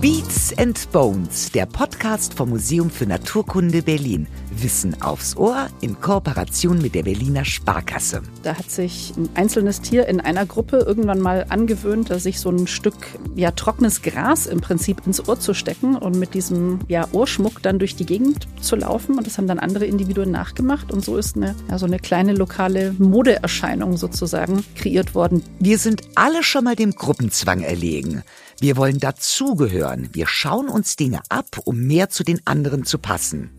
Beats and Bones, der Podcast vom Museum für Naturkunde Berlin. Wissen aufs Ohr in Kooperation mit der Berliner Sparkasse. Da hat sich ein einzelnes Tier in einer Gruppe irgendwann mal angewöhnt, sich so ein Stück ja, trockenes Gras im Prinzip ins Ohr zu stecken und mit diesem ja, Ohrschmuck dann durch die Gegend zu laufen. Und das haben dann andere Individuen nachgemacht. Und so ist eine, ja, so eine kleine lokale Modeerscheinung sozusagen kreiert worden. Wir sind alle schon mal dem Gruppenzwang erlegen. Wir wollen dazugehören. Wir schauen uns Dinge ab, um mehr zu den anderen zu passen.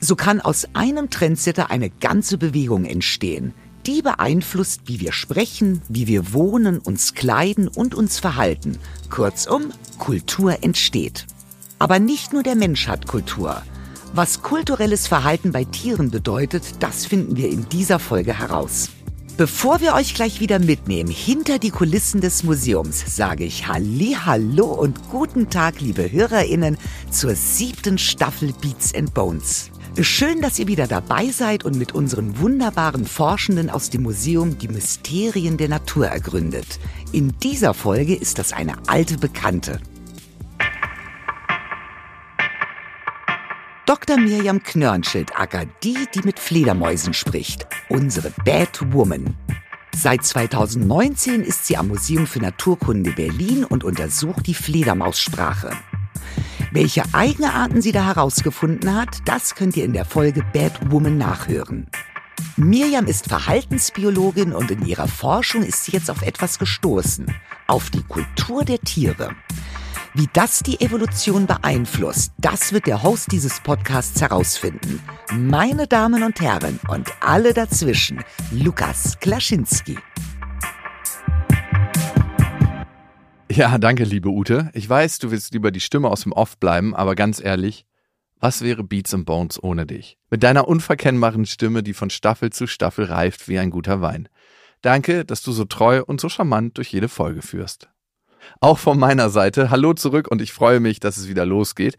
So kann aus einem Trendsetter eine ganze Bewegung entstehen. Die beeinflusst, wie wir sprechen, wie wir wohnen, uns kleiden und uns verhalten. Kurzum, Kultur entsteht. Aber nicht nur der Mensch hat Kultur. Was kulturelles Verhalten bei Tieren bedeutet, das finden wir in dieser Folge heraus. Bevor wir euch gleich wieder mitnehmen hinter die Kulissen des Museums, sage ich Halli, Hallo und guten Tag, liebe HörerInnen, zur siebten Staffel Beats and Bones. Schön, dass ihr wieder dabei seid und mit unseren wunderbaren Forschenden aus dem Museum die Mysterien der Natur ergründet. In dieser Folge ist das eine alte Bekannte. Dr. Mirjam Knörnschildacker, die, die mit Fledermäusen spricht. Unsere Bad Woman. Seit 2019 ist sie am Museum für Naturkunde Berlin und untersucht die Fledermaussprache. Welche Eigenarten sie da herausgefunden hat, das könnt ihr in der Folge Bad Woman nachhören. Mirjam ist Verhaltensbiologin und in ihrer Forschung ist sie jetzt auf etwas gestoßen. Auf die Kultur der Tiere. Wie das die Evolution beeinflusst, das wird der Host dieses Podcasts herausfinden. Meine Damen und Herren und alle dazwischen, Lukas Klaschinski. Ja, danke, liebe Ute. Ich weiß, du willst lieber die Stimme aus dem Off bleiben, aber ganz ehrlich, was wäre Beats and Bones ohne dich? Mit deiner unverkennbaren Stimme, die von Staffel zu Staffel reift wie ein guter Wein. Danke, dass du so treu und so charmant durch jede Folge führst. Auch von meiner Seite, hallo zurück und ich freue mich, dass es wieder losgeht.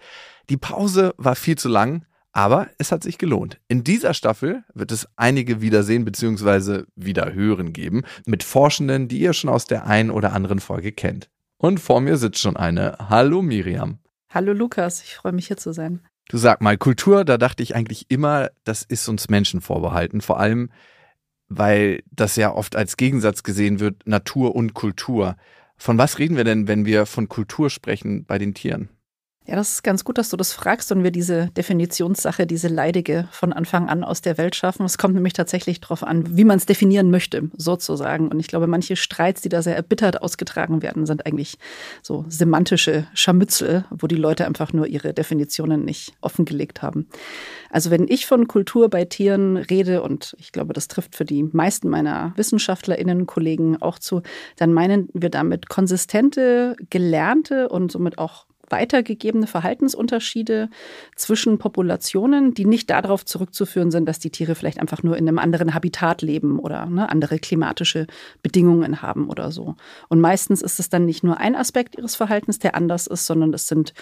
Die Pause war viel zu lang, aber es hat sich gelohnt. In dieser Staffel wird es einige Wiedersehen bzw. Wiederhören geben mit Forschenden, die ihr schon aus der einen oder anderen Folge kennt. Und vor mir sitzt schon eine. Hallo Miriam. Hallo Lukas, ich freue mich hier zu sein. Du sag mal, Kultur, da dachte ich eigentlich immer, das ist uns Menschen vorbehalten. Vor allem, weil das ja oft als Gegensatz gesehen wird, Natur und Kultur. Von was reden wir denn, wenn wir von Kultur sprechen bei den Tieren? Ja, das ist ganz gut, dass du das fragst und wir diese Definitionssache, diese leidige von Anfang an aus der Welt schaffen. Es kommt nämlich tatsächlich darauf an, wie man es definieren möchte, sozusagen. Und ich glaube, manche Streits, die da sehr erbittert ausgetragen werden, sind eigentlich so semantische Scharmützel, wo die Leute einfach nur ihre Definitionen nicht offengelegt haben. Also wenn ich von Kultur bei Tieren rede, und ich glaube, das trifft für die meisten meiner WissenschaftlerInnen, Kollegen auch zu, dann meinen wir damit konsistente, gelernte und somit auch weitergegebene Verhaltensunterschiede zwischen Populationen, die nicht darauf zurückzuführen sind, dass die Tiere vielleicht einfach nur in einem anderen Habitat leben oder ne, andere klimatische Bedingungen haben oder so. Und meistens ist es dann nicht nur ein Aspekt ihres Verhaltens, der anders ist, sondern es sind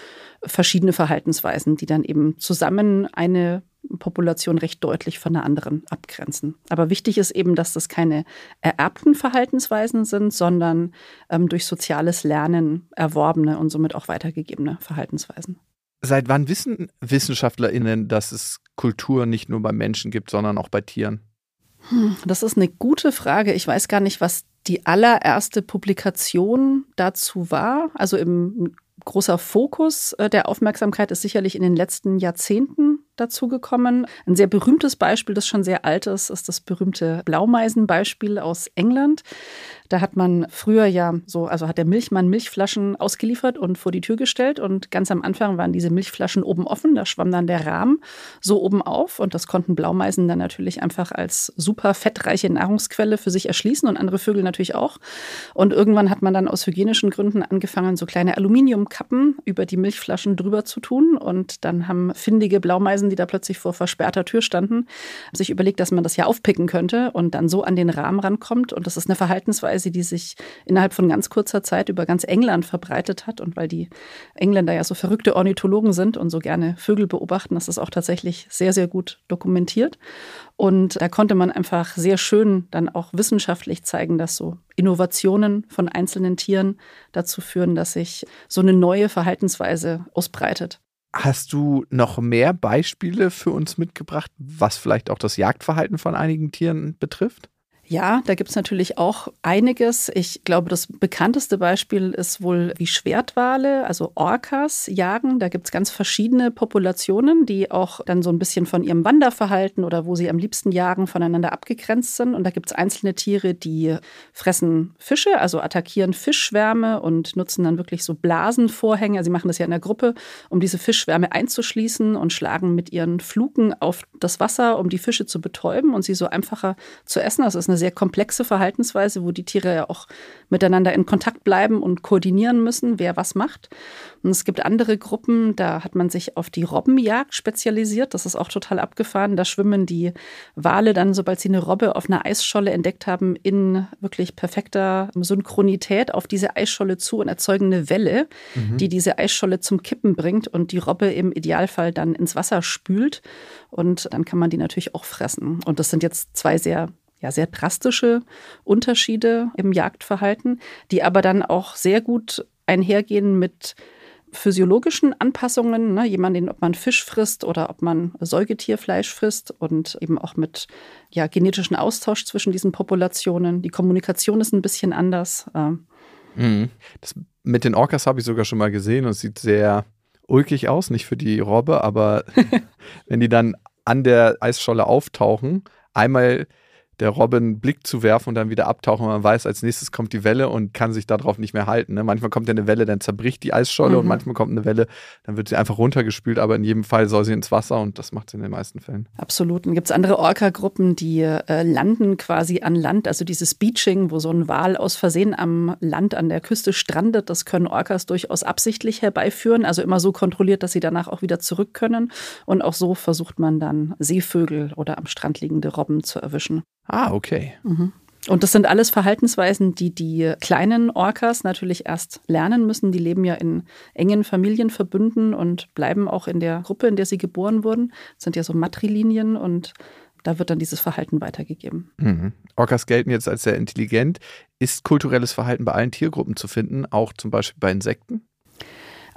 verschiedene Verhaltensweisen, die dann eben zusammen eine Population recht deutlich von der anderen abgrenzen. Aber wichtig ist eben, dass das keine ererbten Verhaltensweisen sind, sondern ähm, durch soziales Lernen erworbene und somit auch weitergegebene Verhaltensweisen. Seit wann wissen WissenschaftlerInnen, dass es Kultur nicht nur bei Menschen gibt, sondern auch bei Tieren? Hm, das ist eine gute Frage. Ich weiß gar nicht, was die allererste Publikation dazu war. Also im großer Fokus äh, der Aufmerksamkeit ist sicherlich in den letzten Jahrzehnten dazugekommen. Ein sehr berühmtes Beispiel, das schon sehr alt ist, ist das berühmte Blaumeisenbeispiel aus England. Da hat man früher ja so, also hat der Milchmann Milchflaschen ausgeliefert und vor die Tür gestellt. Und ganz am Anfang waren diese Milchflaschen oben offen. Da schwamm dann der Rahmen so oben auf. Und das konnten Blaumeisen dann natürlich einfach als super fettreiche Nahrungsquelle für sich erschließen und andere Vögel natürlich auch. Und irgendwann hat man dann aus hygienischen Gründen angefangen, so kleine Aluminiumkappen über die Milchflaschen drüber zu tun. Und dann haben findige Blaumeisen die da plötzlich vor versperrter Tür standen, sich überlegt, dass man das ja aufpicken könnte und dann so an den Rahmen rankommt. Und das ist eine Verhaltensweise, die sich innerhalb von ganz kurzer Zeit über ganz England verbreitet hat. Und weil die Engländer ja so verrückte Ornithologen sind und so gerne Vögel beobachten, das ist auch tatsächlich sehr, sehr gut dokumentiert. Und da konnte man einfach sehr schön dann auch wissenschaftlich zeigen, dass so Innovationen von einzelnen Tieren dazu führen, dass sich so eine neue Verhaltensweise ausbreitet. Hast du noch mehr Beispiele für uns mitgebracht, was vielleicht auch das Jagdverhalten von einigen Tieren betrifft? Ja, da gibt es natürlich auch einiges. Ich glaube, das bekannteste Beispiel ist wohl, wie Schwertwale, also Orcas, jagen. Da gibt es ganz verschiedene Populationen, die auch dann so ein bisschen von ihrem Wanderverhalten oder wo sie am liebsten jagen, voneinander abgegrenzt sind. Und da gibt es einzelne Tiere, die fressen Fische, also attackieren Fischschwärme und nutzen dann wirklich so Blasenvorhänge. Sie machen das ja in der Gruppe, um diese Fischschwärme einzuschließen und schlagen mit ihren Fluken auf das Wasser, um die Fische zu betäuben und sie so einfacher zu essen. Das ist eine sehr komplexe Verhaltensweise, wo die Tiere ja auch miteinander in Kontakt bleiben und koordinieren müssen, wer was macht. Und es gibt andere Gruppen, da hat man sich auf die Robbenjagd spezialisiert. Das ist auch total abgefahren. Da schwimmen die Wale dann, sobald sie eine Robbe auf einer Eisscholle entdeckt haben, in wirklich perfekter Synchronität auf diese Eisscholle zu und erzeugen eine Welle, mhm. die diese Eisscholle zum Kippen bringt und die Robbe im Idealfall dann ins Wasser spült. Und dann kann man die natürlich auch fressen. Und das sind jetzt zwei sehr ja, sehr drastische Unterschiede im Jagdverhalten, die aber dann auch sehr gut einhergehen mit physiologischen Anpassungen, ne, jemanden, ob man Fisch frisst oder ob man Säugetierfleisch frisst und eben auch mit ja, genetischen Austausch zwischen diesen Populationen. Die Kommunikation ist ein bisschen anders. Ähm. Mhm. Das mit den Orcas habe ich sogar schon mal gesehen und es sieht sehr ulkig aus, nicht für die Robbe, aber wenn die dann an der Eisscholle auftauchen, einmal der Robin einen Blick zu werfen und dann wieder abtauchen. Man weiß, als nächstes kommt die Welle und kann sich darauf nicht mehr halten. Ne? Manchmal kommt ja eine Welle, dann zerbricht die Eisscholle mhm. und manchmal kommt eine Welle, dann wird sie einfach runtergespült, aber in jedem Fall soll sie ins Wasser und das macht sie in den meisten Fällen. Absolut. Und gibt es andere Orca-Gruppen, die äh, landen quasi an Land, also dieses Beaching, wo so ein Wal aus Versehen am Land an der Küste strandet, das können Orcas durchaus absichtlich herbeiführen, also immer so kontrolliert, dass sie danach auch wieder zurück können. Und auch so versucht man dann Seevögel oder am Strand liegende Robben zu erwischen. Ah, okay. Mhm. Und das sind alles Verhaltensweisen, die die kleinen Orcas natürlich erst lernen müssen. Die leben ja in engen Familienverbünden und bleiben auch in der Gruppe, in der sie geboren wurden. Das sind ja so Matrilinien und da wird dann dieses Verhalten weitergegeben. Mhm. Orcas gelten jetzt als sehr intelligent. Ist kulturelles Verhalten bei allen Tiergruppen zu finden, auch zum Beispiel bei Insekten?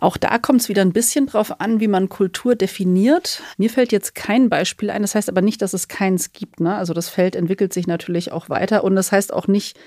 Auch da kommt es wieder ein bisschen drauf an, wie man Kultur definiert. Mir fällt jetzt kein Beispiel ein. Das heißt aber nicht, dass es keins gibt. Ne? Also das Feld entwickelt sich natürlich auch weiter. Und das heißt auch nicht,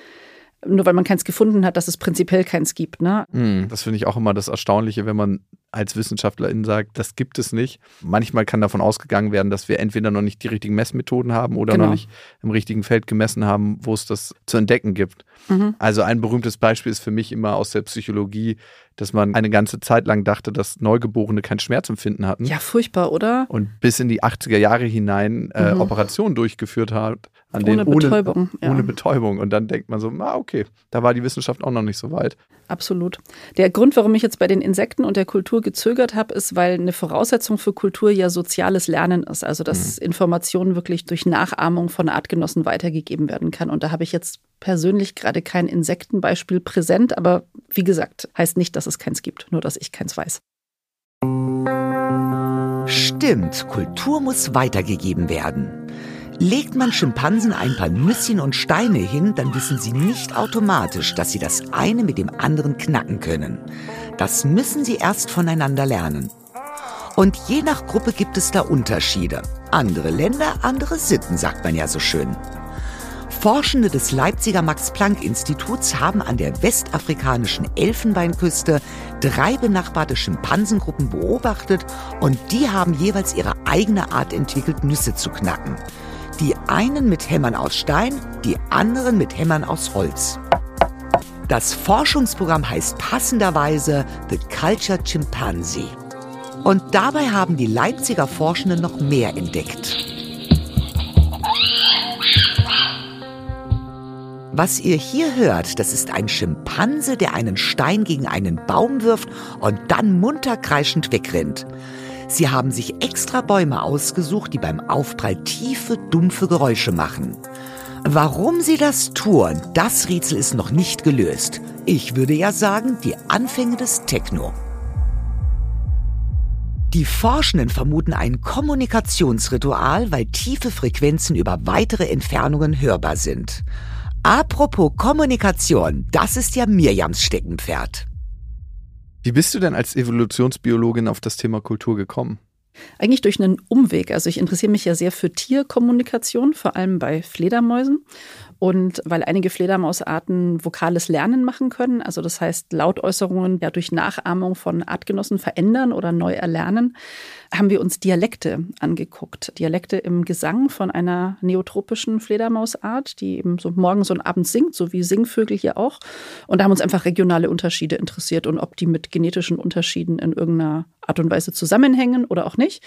nur weil man keins gefunden hat, dass es prinzipiell keins gibt. Ne? Hm, das finde ich auch immer das Erstaunliche, wenn man als Wissenschaftlerin sagt, das gibt es nicht. Manchmal kann davon ausgegangen werden, dass wir entweder noch nicht die richtigen Messmethoden haben oder genau. noch nicht im richtigen Feld gemessen haben, wo es das zu entdecken gibt. Mhm. Also ein berühmtes Beispiel ist für mich immer aus der Psychologie dass man eine ganze Zeit lang dachte, dass Neugeborene kein Schmerzempfinden hatten. Ja, furchtbar, oder? Und bis in die 80er Jahre hinein äh, mhm. Operationen durchgeführt hat. An ohne denen, Betäubung. Ohne, ja. ohne Betäubung. Und dann denkt man so, ah, okay, da war die Wissenschaft auch noch nicht so weit. Absolut. Der Grund, warum ich jetzt bei den Insekten und der Kultur gezögert habe, ist, weil eine Voraussetzung für Kultur ja soziales Lernen ist. Also, dass mhm. Informationen wirklich durch Nachahmung von Artgenossen weitergegeben werden kann. Und da habe ich jetzt persönlich gerade kein Insektenbeispiel präsent, aber wie gesagt, heißt nicht, dass es keins gibt, nur dass ich keins weiß. Stimmt, Kultur muss weitergegeben werden. Legt man Schimpansen ein paar Nüsschen und Steine hin, dann wissen sie nicht automatisch, dass sie das eine mit dem anderen knacken können. Das müssen sie erst voneinander lernen. Und je nach Gruppe gibt es da Unterschiede. Andere Länder, andere Sitten, sagt man ja so schön. Forschende des Leipziger Max-Planck-Instituts haben an der westafrikanischen Elfenbeinküste drei benachbarte Schimpansengruppen beobachtet und die haben jeweils ihre eigene Art entwickelt, Nüsse zu knacken. Die einen mit Hämmern aus Stein, die anderen mit Hämmern aus Holz. Das Forschungsprogramm heißt passenderweise The Culture Chimpanzee. Und dabei haben die Leipziger Forschenden noch mehr entdeckt. Was ihr hier hört, das ist ein Schimpanse, der einen Stein gegen einen Baum wirft und dann munter kreischend wegrennt. Sie haben sich extra Bäume ausgesucht, die beim Aufprall tiefe, dumpfe Geräusche machen. Warum sie das tun, das Rätsel ist noch nicht gelöst. Ich würde ja sagen, die Anfänge des Techno. Die Forschenden vermuten ein Kommunikationsritual, weil tiefe Frequenzen über weitere Entfernungen hörbar sind. Apropos Kommunikation, das ist ja Mirjams Steckenpferd. Wie bist du denn als Evolutionsbiologin auf das Thema Kultur gekommen? Eigentlich durch einen Umweg. Also ich interessiere mich ja sehr für Tierkommunikation, vor allem bei Fledermäusen. Und weil einige Fledermausarten vokales Lernen machen können, also das heißt Lautäußerungen ja durch Nachahmung von Artgenossen verändern oder neu erlernen, haben wir uns Dialekte angeguckt. Dialekte im Gesang von einer neotropischen Fledermausart, die eben so morgens und abends singt, so wie Singvögel hier auch. Und da haben uns einfach regionale Unterschiede interessiert und ob die mit genetischen Unterschieden in irgendeiner Art und Weise zusammenhängen oder auch nicht.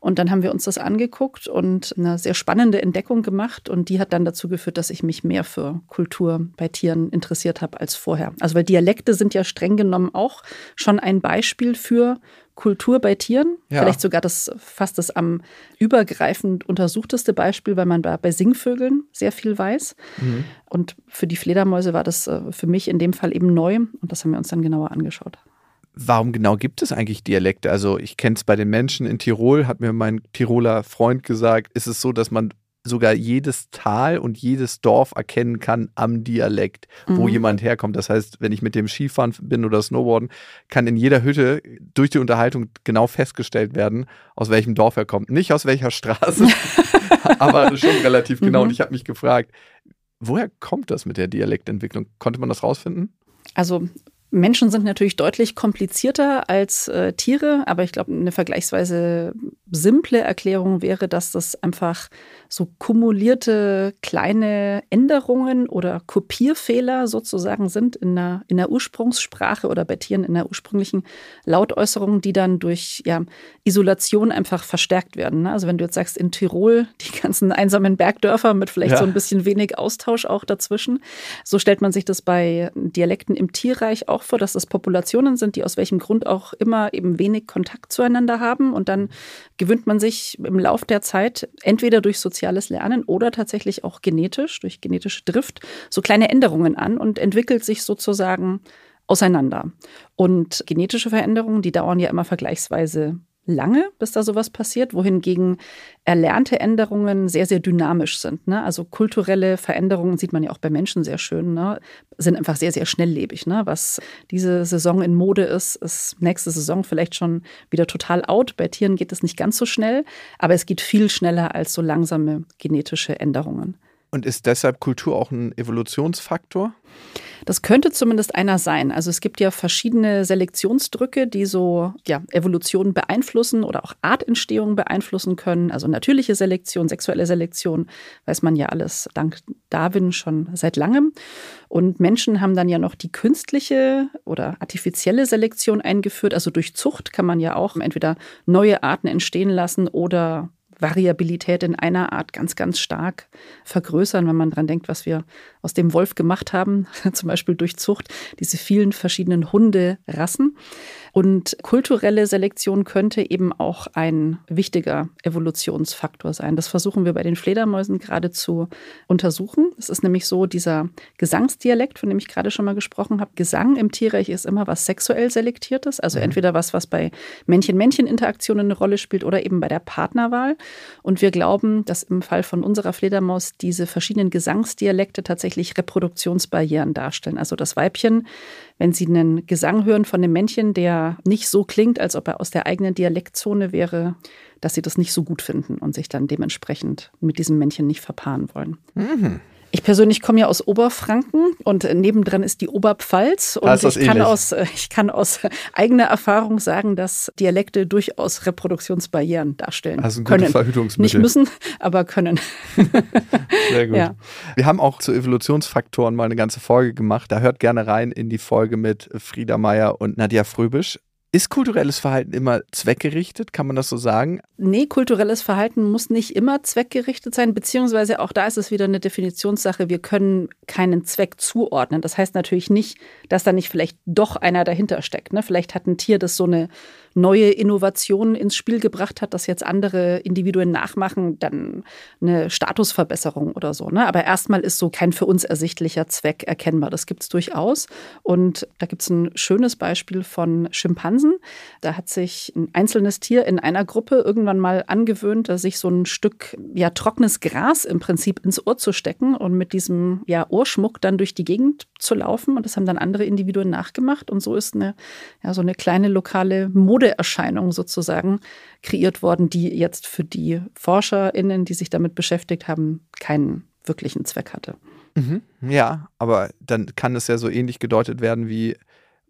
Und dann haben wir uns das angeguckt und eine sehr spannende Entdeckung gemacht. Und die hat dann dazu geführt, dass ich mich mehr für Kultur bei Tieren interessiert habe als vorher. Also weil Dialekte sind ja streng genommen auch schon ein Beispiel für Kultur bei Tieren. Ja. Vielleicht sogar das fast das am übergreifend untersuchteste Beispiel, weil man bei Singvögeln sehr viel weiß. Mhm. Und für die Fledermäuse war das äh, für mich in dem Fall eben neu und das haben wir uns dann genauer angeschaut. Warum genau gibt es eigentlich Dialekte? Also ich kenne es bei den Menschen in Tirol, hat mir mein Tiroler Freund gesagt, ist es so, dass man sogar jedes Tal und jedes Dorf erkennen kann am Dialekt, wo mhm. jemand herkommt. Das heißt, wenn ich mit dem Skifahren bin oder Snowboarden, kann in jeder Hütte durch die Unterhaltung genau festgestellt werden, aus welchem Dorf er kommt. Nicht aus welcher Straße, aber schon relativ genau. Mhm. Und ich habe mich gefragt, woher kommt das mit der Dialektentwicklung? Konnte man das rausfinden? Also Menschen sind natürlich deutlich komplizierter als äh, Tiere, aber ich glaube, eine vergleichsweise simple Erklärung wäre, dass das einfach so kumulierte kleine Änderungen oder Kopierfehler sozusagen sind in der, in der Ursprungssprache oder bei Tieren in der ursprünglichen Lautäußerung, die dann durch ja, Isolation einfach verstärkt werden. Ne? Also wenn du jetzt sagst, in Tirol die ganzen einsamen Bergdörfer mit vielleicht ja. so ein bisschen wenig Austausch auch dazwischen, so stellt man sich das bei Dialekten im Tierreich auch vor, dass das Populationen sind, die aus welchem Grund auch immer eben wenig Kontakt zueinander haben und dann gewöhnt man sich im Lauf der Zeit entweder durch soziale soziales Lernen oder tatsächlich auch genetisch, durch genetische Drift, so kleine Änderungen an und entwickelt sich sozusagen auseinander. Und genetische Veränderungen, die dauern ja immer vergleichsweise lange, bis da sowas passiert, wohingegen erlernte Änderungen sehr, sehr dynamisch sind. Ne? Also kulturelle Veränderungen sieht man ja auch bei Menschen sehr schön, ne? sind einfach sehr, sehr schnelllebig. Ne? Was diese Saison in Mode ist, ist nächste Saison vielleicht schon wieder total out. Bei Tieren geht es nicht ganz so schnell, aber es geht viel schneller als so langsame genetische Änderungen. Und ist deshalb Kultur auch ein Evolutionsfaktor? Das könnte zumindest einer sein. Also es gibt ja verschiedene Selektionsdrücke, die so ja, Evolution beeinflussen oder auch Artentstehung beeinflussen können. Also natürliche Selektion, sexuelle Selektion, weiß man ja alles dank Darwin schon seit langem. Und Menschen haben dann ja noch die künstliche oder artifizielle Selektion eingeführt. Also durch Zucht kann man ja auch entweder neue Arten entstehen lassen oder Variabilität in einer Art ganz, ganz stark vergrößern, wenn man dran denkt, was wir aus dem Wolf gemacht haben, zum Beispiel durch Zucht, diese vielen verschiedenen Hunderassen. Und kulturelle Selektion könnte eben auch ein wichtiger Evolutionsfaktor sein. Das versuchen wir bei den Fledermäusen gerade zu untersuchen. Es ist nämlich so, dieser Gesangsdialekt, von dem ich gerade schon mal gesprochen habe, Gesang im Tierreich ist immer was sexuell selektiertes, also mhm. entweder was, was bei Männchen-Männchen-Interaktionen eine Rolle spielt oder eben bei der Partnerwahl. Und wir glauben, dass im Fall von unserer Fledermaus diese verschiedenen Gesangsdialekte tatsächlich Reproduktionsbarrieren darstellen. Also das Weibchen wenn Sie einen Gesang hören von einem Männchen, der nicht so klingt, als ob er aus der eigenen Dialektzone wäre, dass Sie das nicht so gut finden und sich dann dementsprechend mit diesem Männchen nicht verpaaren wollen. Mhm. Ich persönlich komme ja aus Oberfranken und nebendran ist die Oberpfalz. Und ich kann, aus, äh, ich kann aus eigener Erfahrung sagen, dass Dialekte durchaus Reproduktionsbarrieren darstellen. Also ein gutes Verhütungsmittel. Nicht müssen, aber können. Sehr gut. Ja. Wir haben auch zu Evolutionsfaktoren mal eine ganze Folge gemacht. Da hört gerne rein in die Folge mit Frieda Meier und Nadja Fröbisch. Ist kulturelles Verhalten immer zweckgerichtet? Kann man das so sagen? Nee, kulturelles Verhalten muss nicht immer zweckgerichtet sein, beziehungsweise auch da ist es wieder eine Definitionssache. Wir können keinen Zweck zuordnen. Das heißt natürlich nicht, dass da nicht vielleicht doch einer dahinter steckt. Ne? Vielleicht hat ein Tier, das so eine neue Innovationen ins Spiel gebracht hat, dass jetzt andere Individuen nachmachen, dann eine Statusverbesserung oder so. Ne? Aber erstmal ist so kein für uns ersichtlicher Zweck erkennbar. Das gibt es durchaus. Und da gibt es ein schönes Beispiel von Schimpansen. Da hat sich ein einzelnes Tier in einer Gruppe irgendwann mal angewöhnt, sich so ein Stück ja, trockenes Gras im Prinzip ins Ohr zu stecken und mit diesem ja, Ohrschmuck dann durch die Gegend zu laufen. Und das haben dann andere Individuen nachgemacht. Und so ist eine, ja, so eine kleine lokale Modeerscheinung sozusagen kreiert worden, die jetzt für die ForscherInnen, die sich damit beschäftigt haben, keinen wirklichen Zweck hatte. Mhm, ja, aber dann kann es ja so ähnlich gedeutet werden wie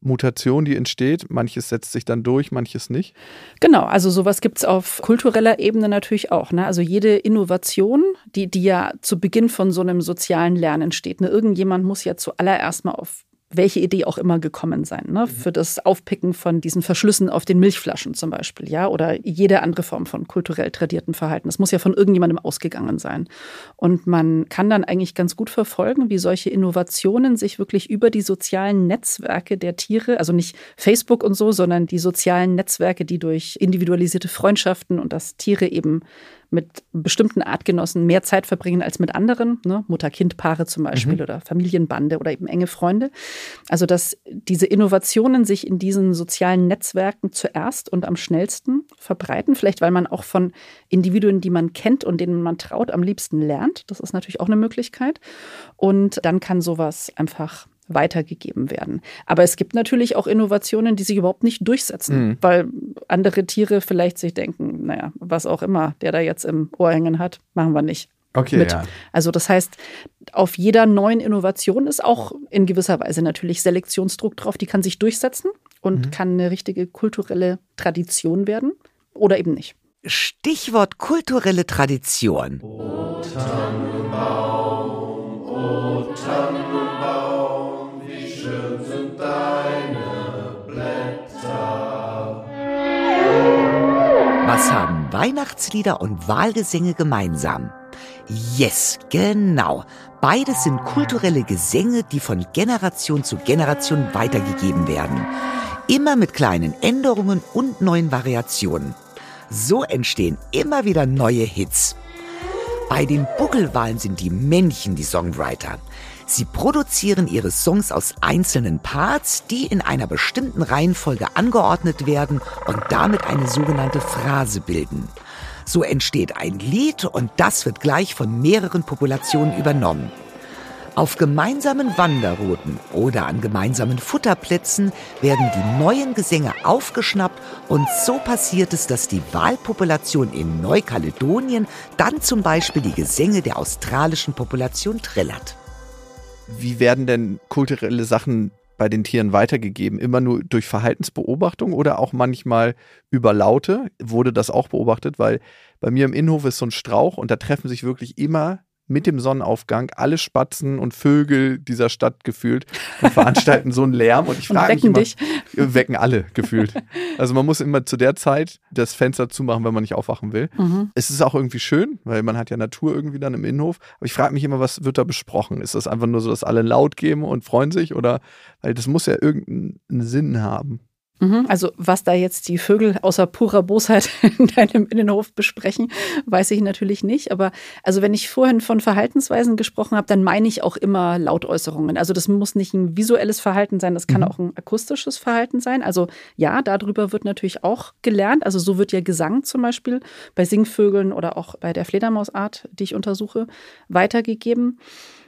Mutation, die entsteht. Manches setzt sich dann durch, manches nicht. Genau, also sowas gibt es auf kultureller Ebene natürlich auch. Ne? Also jede Innovation, die, die ja zu Beginn von so einem sozialen Lernen steht. Ne? Irgendjemand muss ja zuallererst mal auf welche Idee auch immer gekommen sein. Ne? Mhm. Für das Aufpicken von diesen Verschlüssen auf den Milchflaschen zum Beispiel, ja, oder jede andere Form von kulturell tradierten Verhalten. Das muss ja von irgendjemandem ausgegangen sein. Und man kann dann eigentlich ganz gut verfolgen, wie solche Innovationen sich wirklich über die sozialen Netzwerke der Tiere, also nicht Facebook und so, sondern die sozialen Netzwerke, die durch individualisierte Freundschaften und dass Tiere eben mit bestimmten Artgenossen mehr Zeit verbringen als mit anderen, ne? Mutter-Kind-Paare zum Beispiel mhm. oder Familienbande oder eben enge Freunde. Also dass diese Innovationen sich in diesen sozialen Netzwerken zuerst und am schnellsten verbreiten, vielleicht weil man auch von Individuen, die man kennt und denen man traut, am liebsten lernt. Das ist natürlich auch eine Möglichkeit. Und dann kann sowas einfach weitergegeben werden. Aber es gibt natürlich auch Innovationen, die sich überhaupt nicht durchsetzen, mhm. weil andere Tiere vielleicht sich denken, naja, was auch immer der da jetzt im Ohr hängen hat, machen wir nicht. Okay, mit. Ja. Also das heißt, auf jeder neuen Innovation ist auch in gewisser Weise natürlich Selektionsdruck drauf, die kann sich durchsetzen und mhm. kann eine richtige kulturelle Tradition werden oder eben nicht. Stichwort kulturelle Tradition. O Tannenbaum, o Tannenbaum. Was haben Weihnachtslieder und Wahlgesänge gemeinsam? Yes, genau. Beides sind kulturelle Gesänge, die von Generation zu Generation weitergegeben werden. Immer mit kleinen Änderungen und neuen Variationen. So entstehen immer wieder neue Hits. Bei den Buckelwahlen sind die Männchen die Songwriter. Sie produzieren ihre Songs aus einzelnen Parts, die in einer bestimmten Reihenfolge angeordnet werden und damit eine sogenannte Phrase bilden. So entsteht ein Lied und das wird gleich von mehreren Populationen übernommen. Auf gemeinsamen Wanderrouten oder an gemeinsamen Futterplätzen werden die neuen Gesänge aufgeschnappt und so passiert es, dass die Wahlpopulation in Neukaledonien dann zum Beispiel die Gesänge der australischen Population trillert. Wie werden denn kulturelle Sachen bei den Tieren weitergegeben? Immer nur durch Verhaltensbeobachtung oder auch manchmal über Laute? Wurde das auch beobachtet? Weil bei mir im Innenhof ist so ein Strauch und da treffen sich wirklich immer mit dem Sonnenaufgang alle Spatzen und Vögel dieser Stadt gefühlt und veranstalten so einen Lärm. Und ich frage mich immer, dich. wecken alle gefühlt. Also man muss immer zu der Zeit das Fenster zumachen, wenn man nicht aufwachen will. Mhm. Es ist auch irgendwie schön, weil man hat ja Natur irgendwie dann im Innenhof. Aber ich frage mich immer, was wird da besprochen? Ist das einfach nur so, dass alle laut geben und freuen sich? Oder, weil das muss ja irgendeinen Sinn haben. Mhm. Also was da jetzt die Vögel außer purer Bosheit in deinem Innenhof besprechen, weiß ich natürlich nicht. Aber also wenn ich vorhin von Verhaltensweisen gesprochen habe, dann meine ich auch immer Lautäußerungen. Also das muss nicht ein visuelles Verhalten sein, das kann mhm. auch ein akustisches Verhalten sein. Also ja, darüber wird natürlich auch gelernt. Also so wird ja Gesang zum Beispiel bei Singvögeln oder auch bei der Fledermausart, die ich untersuche, weitergegeben.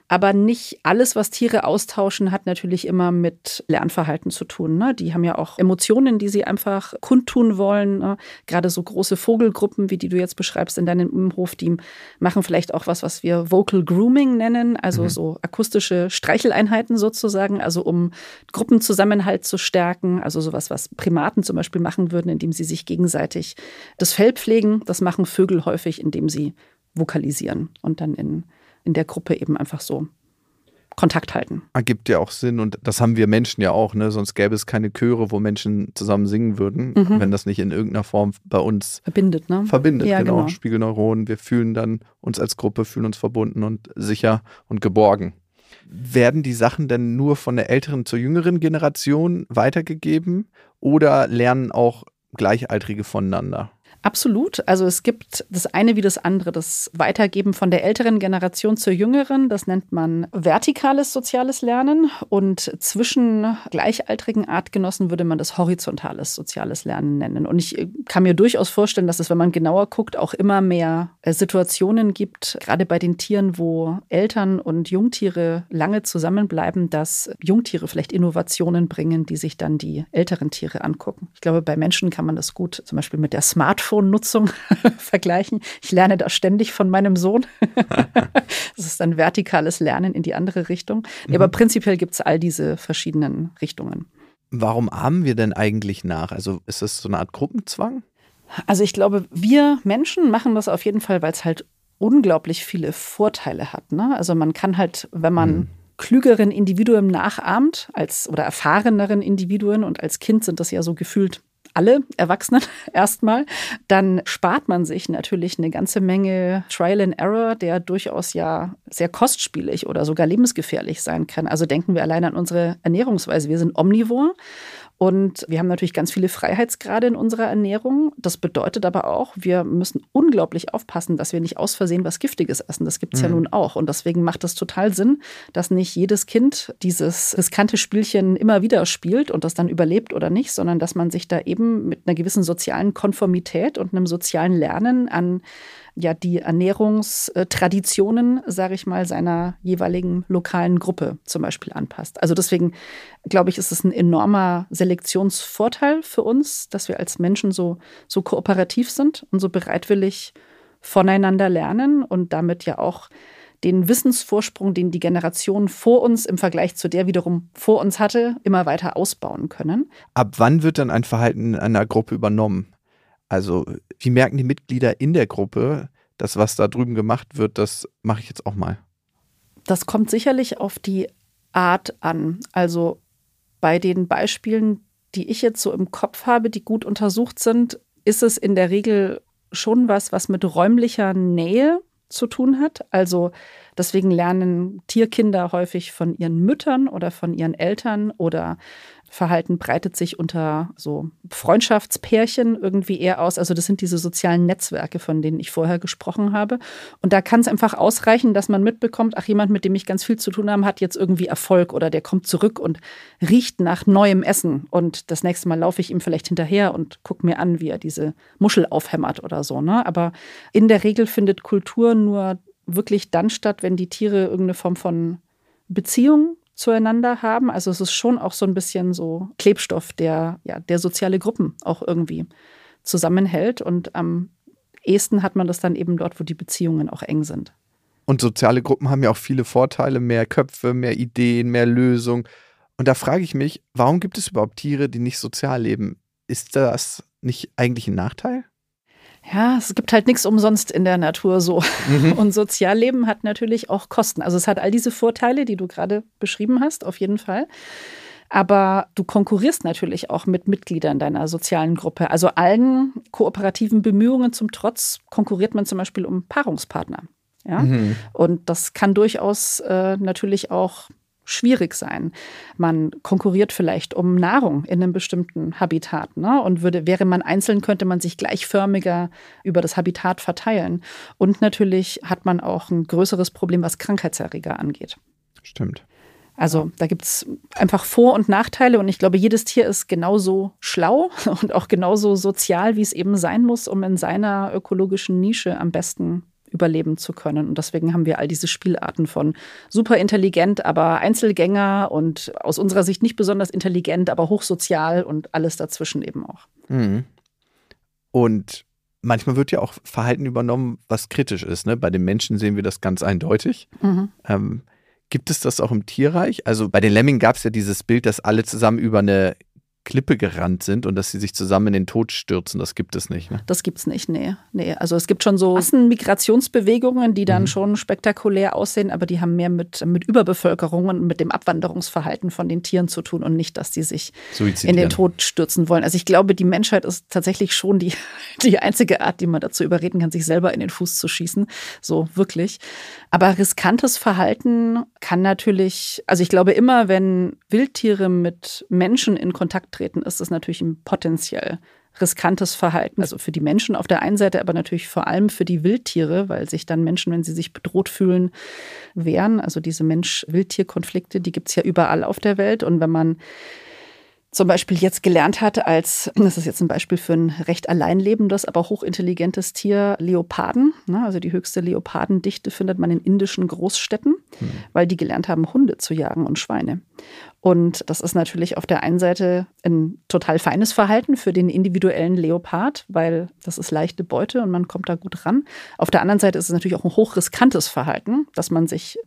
Aber nicht alles, was Tiere austauschen, hat natürlich immer mit Lernverhalten zu tun. Ne? Die haben ja auch Emotionen, die sie einfach kundtun wollen. Ne? Gerade so große Vogelgruppen, wie die du jetzt beschreibst in deinem Umhof, die machen vielleicht auch was, was wir Vocal Grooming nennen, also mhm. so akustische Streicheleinheiten sozusagen, also um Gruppenzusammenhalt zu stärken. Also sowas, was Primaten zum Beispiel machen würden, indem sie sich gegenseitig das Fell pflegen. Das machen Vögel häufig, indem sie vokalisieren und dann in in der Gruppe eben einfach so Kontakt halten. Ergibt ja auch Sinn und das haben wir Menschen ja auch, ne? Sonst gäbe es keine Chöre, wo Menschen zusammen singen würden, mhm. wenn das nicht in irgendeiner Form bei uns verbindet, ne? Verbindet, ja, genau. genau. Spiegelneuronen. Wir fühlen dann uns als Gruppe, fühlen uns verbunden und sicher und geborgen. Werden die Sachen denn nur von der älteren zur jüngeren Generation weitergegeben oder lernen auch Gleichaltrige voneinander? Absolut. Also es gibt das eine wie das andere. Das Weitergeben von der älteren Generation zur jüngeren, das nennt man vertikales soziales Lernen. Und zwischen gleichaltrigen Artgenossen würde man das horizontales soziales Lernen nennen. Und ich kann mir durchaus vorstellen, dass es, wenn man genauer guckt, auch immer mehr äh, Situationen gibt, gerade bei den Tieren, wo Eltern und Jungtiere lange zusammenbleiben, dass Jungtiere vielleicht Innovationen bringen, die sich dann die älteren Tiere angucken. Ich glaube, bei Menschen kann man das gut zum Beispiel mit der Smartphone Smartphone-Nutzung vergleichen. Ich lerne da ständig von meinem Sohn. das ist ein vertikales Lernen in die andere Richtung. Mhm. Aber prinzipiell gibt es all diese verschiedenen Richtungen. Warum ahmen wir denn eigentlich nach? Also ist das so eine Art Gruppenzwang? Also ich glaube, wir Menschen machen das auf jeden Fall, weil es halt unglaublich viele Vorteile hat. Ne? Also man kann halt, wenn man mhm. klügeren Individuen nachahmt als oder erfahreneren Individuen und als Kind sind das ja so gefühlt alle Erwachsenen erstmal, dann spart man sich natürlich eine ganze Menge Trial and Error, der durchaus ja sehr kostspielig oder sogar lebensgefährlich sein kann. Also denken wir allein an unsere Ernährungsweise. Wir sind omnivor und wir haben natürlich ganz viele Freiheitsgrade in unserer Ernährung. Das bedeutet aber auch, wir müssen unglaublich aufpassen, dass wir nicht aus Versehen was Giftiges essen. Das gibt es mhm. ja nun auch. Und deswegen macht es total Sinn, dass nicht jedes Kind dieses riskante Spielchen immer wieder spielt und das dann überlebt oder nicht, sondern dass man sich da eben mit einer gewissen sozialen Konformität und einem sozialen Lernen an ja die Ernährungstraditionen, sage ich mal, seiner jeweiligen lokalen Gruppe zum Beispiel anpasst. Also deswegen glaube ich, ist es ein enormer Selektionsvorteil für uns, dass wir als Menschen so, so kooperativ sind und so bereitwillig voneinander lernen und damit ja auch den Wissensvorsprung, den die Generation vor uns im Vergleich zu der wiederum vor uns hatte, immer weiter ausbauen können. Ab wann wird dann ein Verhalten in einer Gruppe übernommen? Also, wie merken die Mitglieder in der Gruppe, das, was da drüben gemacht wird, das mache ich jetzt auch mal? Das kommt sicherlich auf die Art an. Also bei den Beispielen, die ich jetzt so im Kopf habe, die gut untersucht sind, ist es in der Regel schon was, was mit räumlicher Nähe zu tun hat. Also deswegen lernen Tierkinder häufig von ihren Müttern oder von ihren Eltern oder Verhalten breitet sich unter so Freundschaftspärchen irgendwie eher aus. Also das sind diese sozialen Netzwerke, von denen ich vorher gesprochen habe. Und da kann es einfach ausreichen, dass man mitbekommt, ach, jemand, mit dem ich ganz viel zu tun habe, hat jetzt irgendwie Erfolg oder der kommt zurück und riecht nach neuem Essen. Und das nächste Mal laufe ich ihm vielleicht hinterher und gucke mir an, wie er diese Muschel aufhämmert oder so. Ne? Aber in der Regel findet Kultur nur wirklich dann statt, wenn die Tiere irgendeine Form von Beziehung zueinander haben. Also es ist schon auch so ein bisschen so Klebstoff, der, ja, der soziale Gruppen auch irgendwie zusammenhält. Und am ehesten hat man das dann eben dort, wo die Beziehungen auch eng sind. Und soziale Gruppen haben ja auch viele Vorteile, mehr Köpfe, mehr Ideen, mehr Lösungen. Und da frage ich mich, warum gibt es überhaupt Tiere, die nicht sozial leben? Ist das nicht eigentlich ein Nachteil? Ja, es gibt halt nichts umsonst in der Natur so. Mhm. Und Sozialleben hat natürlich auch Kosten. Also es hat all diese Vorteile, die du gerade beschrieben hast, auf jeden Fall. Aber du konkurrierst natürlich auch mit Mitgliedern deiner sozialen Gruppe. Also allen kooperativen Bemühungen zum Trotz konkurriert man zum Beispiel um Paarungspartner. Ja? Mhm. Und das kann durchaus äh, natürlich auch schwierig sein. Man konkurriert vielleicht um Nahrung in einem bestimmten Habitat. Ne? Und würde, wäre man einzeln, könnte man sich gleichförmiger über das Habitat verteilen. Und natürlich hat man auch ein größeres Problem, was Krankheitserreger angeht. Stimmt. Also da gibt es einfach Vor- und Nachteile und ich glaube, jedes Tier ist genauso schlau und auch genauso sozial, wie es eben sein muss, um in seiner ökologischen Nische am besten überleben zu können. Und deswegen haben wir all diese Spielarten von super intelligent, aber Einzelgänger und aus unserer Sicht nicht besonders intelligent, aber hochsozial und alles dazwischen eben auch. Mhm. Und manchmal wird ja auch Verhalten übernommen, was kritisch ist. Ne? Bei den Menschen sehen wir das ganz eindeutig. Mhm. Ähm, gibt es das auch im Tierreich? Also bei den Lemmingen gab es ja dieses Bild, dass alle zusammen über eine Klippe gerannt sind und dass sie sich zusammen in den Tod stürzen. Das gibt es nicht. Ne? Das gibt es nicht, nee. nee. Also es gibt schon so Massenmigrationsbewegungen, die dann mhm. schon spektakulär aussehen, aber die haben mehr mit, mit Überbevölkerung und mit dem Abwanderungsverhalten von den Tieren zu tun und nicht, dass die sich in den Tod stürzen wollen. Also ich glaube, die Menschheit ist tatsächlich schon die, die einzige Art, die man dazu überreden kann, sich selber in den Fuß zu schießen. So wirklich. Aber riskantes Verhalten kann natürlich, also ich glaube immer, wenn Wildtiere mit Menschen in Kontakt treten, ist es natürlich ein potenziell riskantes Verhalten. Also für die Menschen auf der einen Seite, aber natürlich vor allem für die Wildtiere, weil sich dann Menschen, wenn sie sich bedroht fühlen, wehren. Also diese Mensch-Wildtier-Konflikte, die gibt es ja überall auf der Welt. Und wenn man zum Beispiel jetzt gelernt hat, als, das ist jetzt ein Beispiel für ein recht alleinlebendes, aber hochintelligentes Tier, Leoparden. Ne? Also die höchste Leopardendichte findet man in indischen Großstädten, mhm. weil die gelernt haben, Hunde zu jagen und Schweine. Und das ist natürlich auf der einen Seite ein total feines Verhalten für den individuellen Leopard, weil das ist leichte Beute und man kommt da gut ran. Auf der anderen Seite ist es natürlich auch ein hochriskantes Verhalten, dass man sich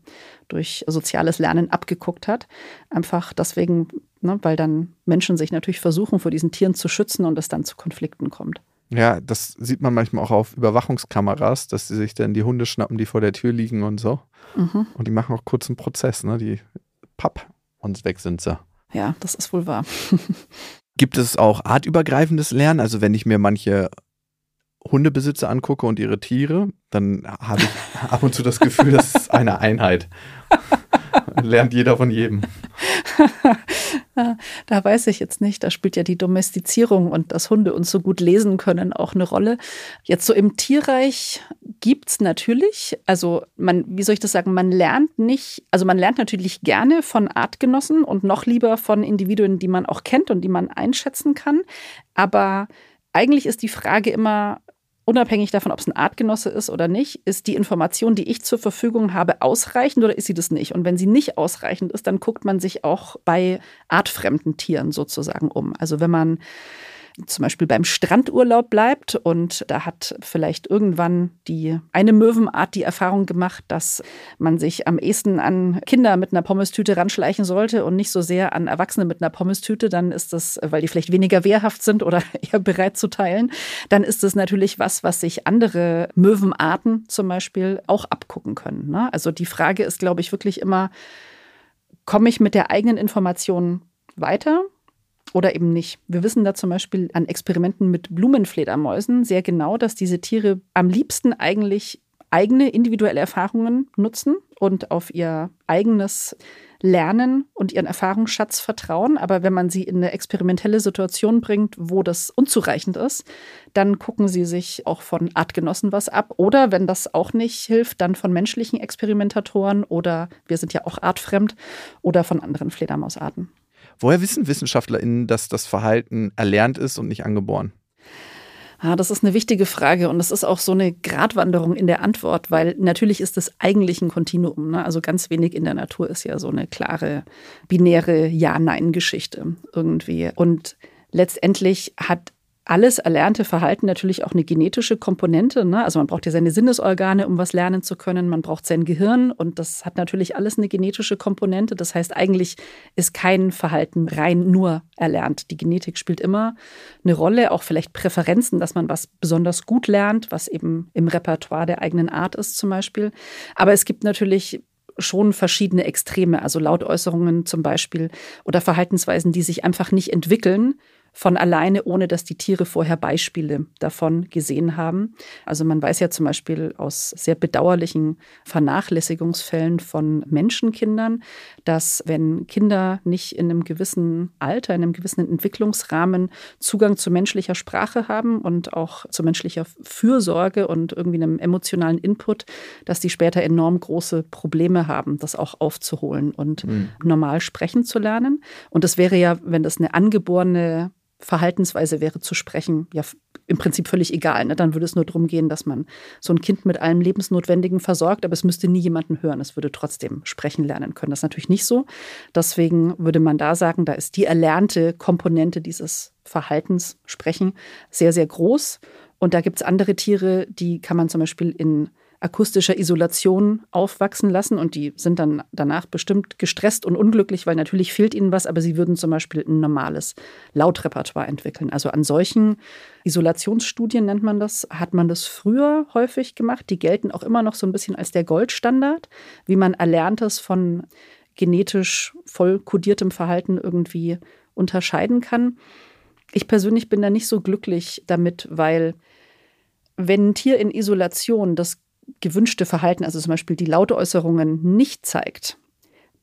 durch soziales Lernen abgeguckt hat. Einfach deswegen, ne, weil dann Menschen sich natürlich versuchen, vor diesen Tieren zu schützen und es dann zu Konflikten kommt. Ja, das sieht man manchmal auch auf Überwachungskameras, dass sie sich dann die Hunde schnappen, die vor der Tür liegen und so. Mhm. Und die machen auch kurz einen Prozess, ne? Die Papp und weg sind sie. Ja, das ist wohl wahr. Gibt es auch artübergreifendes Lernen? Also wenn ich mir manche Hundebesitzer angucke und ihre Tiere, dann habe ich ab und zu das Gefühl, das ist eine Einheit. Lernt jeder von jedem. da weiß ich jetzt nicht. Da spielt ja die Domestizierung und dass Hunde uns so gut lesen können auch eine Rolle. Jetzt so im Tierreich gibt es natürlich, also man, wie soll ich das sagen, man lernt nicht, also man lernt natürlich gerne von Artgenossen und noch lieber von Individuen, die man auch kennt und die man einschätzen kann. Aber eigentlich ist die Frage immer, unabhängig davon, ob es ein Artgenosse ist oder nicht, ist die Information, die ich zur Verfügung habe, ausreichend oder ist sie das nicht? Und wenn sie nicht ausreichend ist, dann guckt man sich auch bei artfremden Tieren sozusagen um. Also wenn man zum Beispiel beim Strandurlaub bleibt und da hat vielleicht irgendwann die eine Möwenart die Erfahrung gemacht, dass man sich am ehesten an Kinder mit einer Pommestüte ranschleichen sollte und nicht so sehr an Erwachsene mit einer Pommestüte, dann ist das, weil die vielleicht weniger wehrhaft sind oder eher bereit zu teilen, dann ist das natürlich was, was sich andere Möwenarten zum Beispiel auch abgucken können. Ne? Also die Frage ist, glaube ich, wirklich immer, komme ich mit der eigenen Information weiter? Oder eben nicht. Wir wissen da zum Beispiel an Experimenten mit Blumenfledermäusen sehr genau, dass diese Tiere am liebsten eigentlich eigene individuelle Erfahrungen nutzen und auf ihr eigenes Lernen und ihren Erfahrungsschatz vertrauen. Aber wenn man sie in eine experimentelle Situation bringt, wo das unzureichend ist, dann gucken sie sich auch von Artgenossen was ab. Oder wenn das auch nicht hilft, dann von menschlichen Experimentatoren oder wir sind ja auch artfremd oder von anderen Fledermausarten. Woher wissen WissenschaftlerInnen, dass das Verhalten erlernt ist und nicht angeboren? Ah, das ist eine wichtige Frage und das ist auch so eine Gratwanderung in der Antwort, weil natürlich ist das eigentlich ein Kontinuum. Ne? Also ganz wenig in der Natur ist ja so eine klare, binäre Ja-Nein-Geschichte irgendwie. Und letztendlich hat alles erlernte Verhalten natürlich auch eine genetische Komponente. Ne? Also man braucht ja seine Sinnesorgane, um was lernen zu können. Man braucht sein Gehirn und das hat natürlich alles eine genetische Komponente. Das heißt, eigentlich ist kein Verhalten rein nur erlernt. Die Genetik spielt immer eine Rolle, auch vielleicht Präferenzen, dass man was besonders gut lernt, was eben im Repertoire der eigenen Art ist zum Beispiel. Aber es gibt natürlich schon verschiedene Extreme, also Lautäußerungen zum Beispiel oder Verhaltensweisen, die sich einfach nicht entwickeln von alleine, ohne dass die Tiere vorher Beispiele davon gesehen haben. Also man weiß ja zum Beispiel aus sehr bedauerlichen Vernachlässigungsfällen von Menschenkindern, dass wenn Kinder nicht in einem gewissen Alter, in einem gewissen Entwicklungsrahmen Zugang zu menschlicher Sprache haben und auch zu menschlicher Fürsorge und irgendwie einem emotionalen Input, dass die später enorm große Probleme haben, das auch aufzuholen und mhm. normal sprechen zu lernen. Und das wäre ja, wenn das eine angeborene Verhaltensweise wäre zu sprechen, ja im Prinzip völlig egal. Ne? Dann würde es nur darum gehen, dass man so ein Kind mit allem Lebensnotwendigen versorgt, aber es müsste nie jemanden hören. Es würde trotzdem sprechen lernen können. Das ist natürlich nicht so. Deswegen würde man da sagen, da ist die erlernte Komponente dieses Verhaltens, Sprechen, sehr, sehr groß. Und da gibt es andere Tiere, die kann man zum Beispiel in akustischer Isolation aufwachsen lassen und die sind dann danach bestimmt gestresst und unglücklich, weil natürlich fehlt ihnen was, aber sie würden zum Beispiel ein normales Lautrepertoire entwickeln. Also an solchen Isolationsstudien nennt man das, hat man das früher häufig gemacht. Die gelten auch immer noch so ein bisschen als der Goldstandard, wie man Erlerntes von genetisch voll kodiertem Verhalten irgendwie unterscheiden kann. Ich persönlich bin da nicht so glücklich damit, weil wenn ein Tier in Isolation das gewünschte Verhalten, also zum Beispiel die Lautäußerungen, nicht zeigt,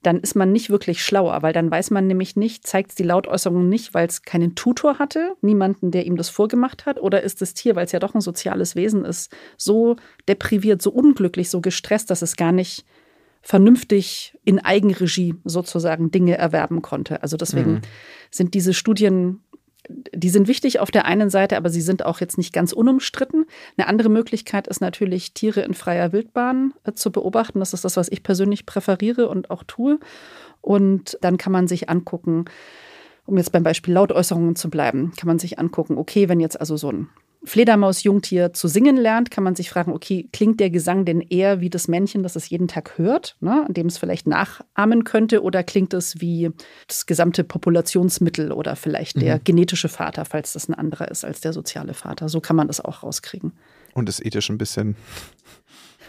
dann ist man nicht wirklich schlauer, weil dann weiß man nämlich nicht, zeigt es die Lautäußerung nicht, weil es keinen Tutor hatte, niemanden, der ihm das vorgemacht hat, oder ist das Tier, weil es ja doch ein soziales Wesen ist, so depriviert, so unglücklich, so gestresst, dass es gar nicht vernünftig in Eigenregie sozusagen Dinge erwerben konnte. Also deswegen mhm. sind diese Studien die sind wichtig auf der einen Seite, aber sie sind auch jetzt nicht ganz unumstritten. Eine andere Möglichkeit ist natürlich, Tiere in freier Wildbahn äh, zu beobachten. Das ist das, was ich persönlich präferiere und auch tue. Und dann kann man sich angucken, um jetzt beim Beispiel Lautäußerungen zu bleiben, kann man sich angucken, okay, wenn jetzt also so ein Fledermaus-Jungtier zu singen lernt, kann man sich fragen, okay, klingt der Gesang denn eher wie das Männchen, das es jeden Tag hört, ne, an dem es vielleicht nachahmen könnte, oder klingt es wie das gesamte Populationsmittel oder vielleicht der mhm. genetische Vater, falls das ein anderer ist als der soziale Vater? So kann man das auch rauskriegen. Und ist ethisch ein bisschen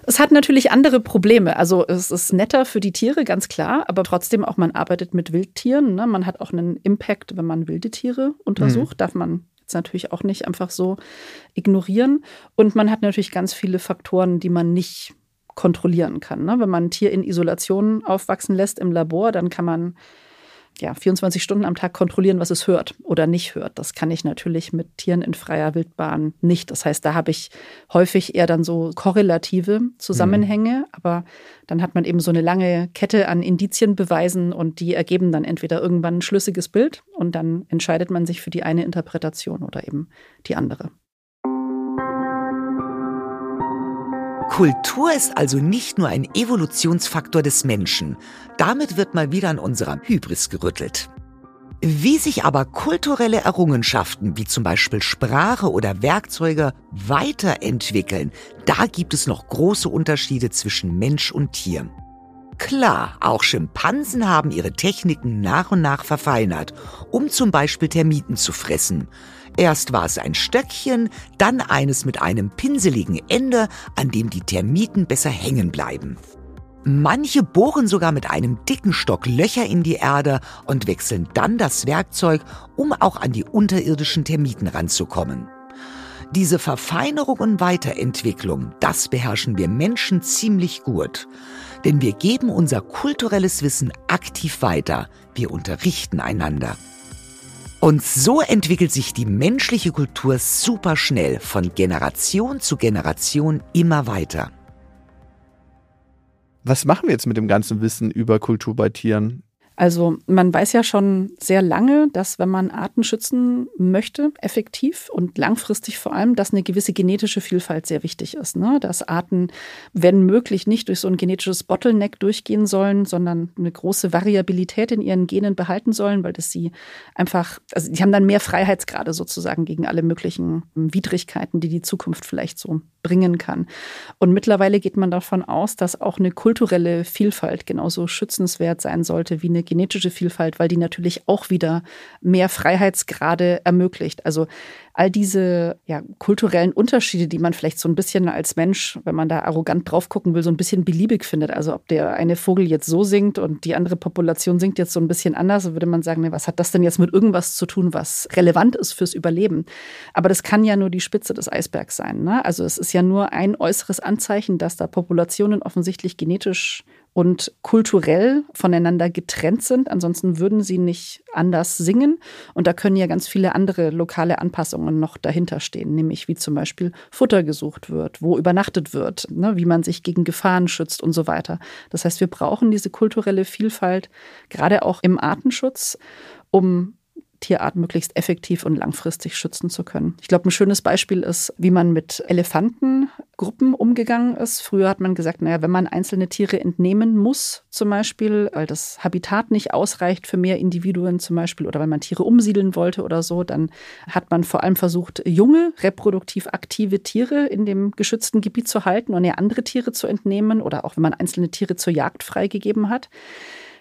es hat natürlich andere Probleme. Also es ist netter für die Tiere, ganz klar, aber trotzdem auch, man arbeitet mit Wildtieren. Ne? Man hat auch einen Impact, wenn man wilde Tiere untersucht. Mhm. Darf man jetzt natürlich auch nicht einfach so ignorieren. Und man hat natürlich ganz viele Faktoren, die man nicht kontrollieren kann. Ne? Wenn man ein Tier in Isolation aufwachsen lässt im Labor, dann kann man ja, 24 Stunden am Tag kontrollieren, was es hört oder nicht hört. Das kann ich natürlich mit Tieren in freier Wildbahn nicht. Das heißt, da habe ich häufig eher dann so korrelative Zusammenhänge, mhm. aber dann hat man eben so eine lange Kette an Indizienbeweisen und die ergeben dann entweder irgendwann ein schlüssiges Bild und dann entscheidet man sich für die eine Interpretation oder eben die andere. Kultur ist also nicht nur ein Evolutionsfaktor des Menschen. Damit wird mal wieder an unserer Hybris gerüttelt. Wie sich aber kulturelle Errungenschaften wie zum Beispiel Sprache oder Werkzeuge weiterentwickeln, da gibt es noch große Unterschiede zwischen Mensch und Tier. Klar, auch Schimpansen haben ihre Techniken nach und nach verfeinert, um zum Beispiel Termiten zu fressen. Erst war es ein Stöckchen, dann eines mit einem pinseligen Ende, an dem die Termiten besser hängen bleiben. Manche bohren sogar mit einem dicken Stock Löcher in die Erde und wechseln dann das Werkzeug, um auch an die unterirdischen Termiten ranzukommen. Diese Verfeinerung und Weiterentwicklung, das beherrschen wir Menschen ziemlich gut. Denn wir geben unser kulturelles Wissen aktiv weiter. Wir unterrichten einander. Und so entwickelt sich die menschliche Kultur super schnell von Generation zu Generation immer weiter. Was machen wir jetzt mit dem ganzen Wissen über Kultur bei Tieren? Also man weiß ja schon sehr lange, dass wenn man Arten schützen möchte, effektiv und langfristig vor allem, dass eine gewisse genetische Vielfalt sehr wichtig ist. Ne? Dass Arten, wenn möglich, nicht durch so ein genetisches Bottleneck durchgehen sollen, sondern eine große Variabilität in ihren Genen behalten sollen, weil das sie einfach, also die haben dann mehr Freiheitsgrade sozusagen gegen alle möglichen Widrigkeiten, die die Zukunft vielleicht so bringen kann. Und mittlerweile geht man davon aus, dass auch eine kulturelle Vielfalt genauso schützenswert sein sollte wie eine genetische Vielfalt, weil die natürlich auch wieder mehr Freiheitsgrade ermöglicht. Also all diese ja, kulturellen Unterschiede, die man vielleicht so ein bisschen als Mensch, wenn man da arrogant drauf gucken will, so ein bisschen beliebig findet. Also ob der eine Vogel jetzt so singt und die andere Population singt jetzt so ein bisschen anders, würde man sagen, ne, was hat das denn jetzt mit irgendwas zu tun, was relevant ist fürs Überleben? Aber das kann ja nur die Spitze des Eisbergs sein. Ne? Also es ist ja nur ein äußeres Anzeichen, dass da Populationen offensichtlich genetisch und kulturell voneinander getrennt sind. Ansonsten würden sie nicht anders singen. Und da können ja ganz viele andere lokale Anpassungen noch dahinter stehen, nämlich wie zum Beispiel Futter gesucht wird, wo übernachtet wird, ne, wie man sich gegen Gefahren schützt und so weiter. Das heißt, wir brauchen diese kulturelle Vielfalt gerade auch im Artenschutz, um Tierart möglichst effektiv und langfristig schützen zu können. Ich glaube, ein schönes Beispiel ist, wie man mit Elefantengruppen umgegangen ist. Früher hat man gesagt, naja, wenn man einzelne Tiere entnehmen muss, zum Beispiel, weil das Habitat nicht ausreicht für mehr Individuen zum Beispiel, oder wenn man Tiere umsiedeln wollte oder so, dann hat man vor allem versucht, junge, reproduktiv aktive Tiere in dem geschützten Gebiet zu halten und ja andere Tiere zu entnehmen oder auch wenn man einzelne Tiere zur Jagd freigegeben hat.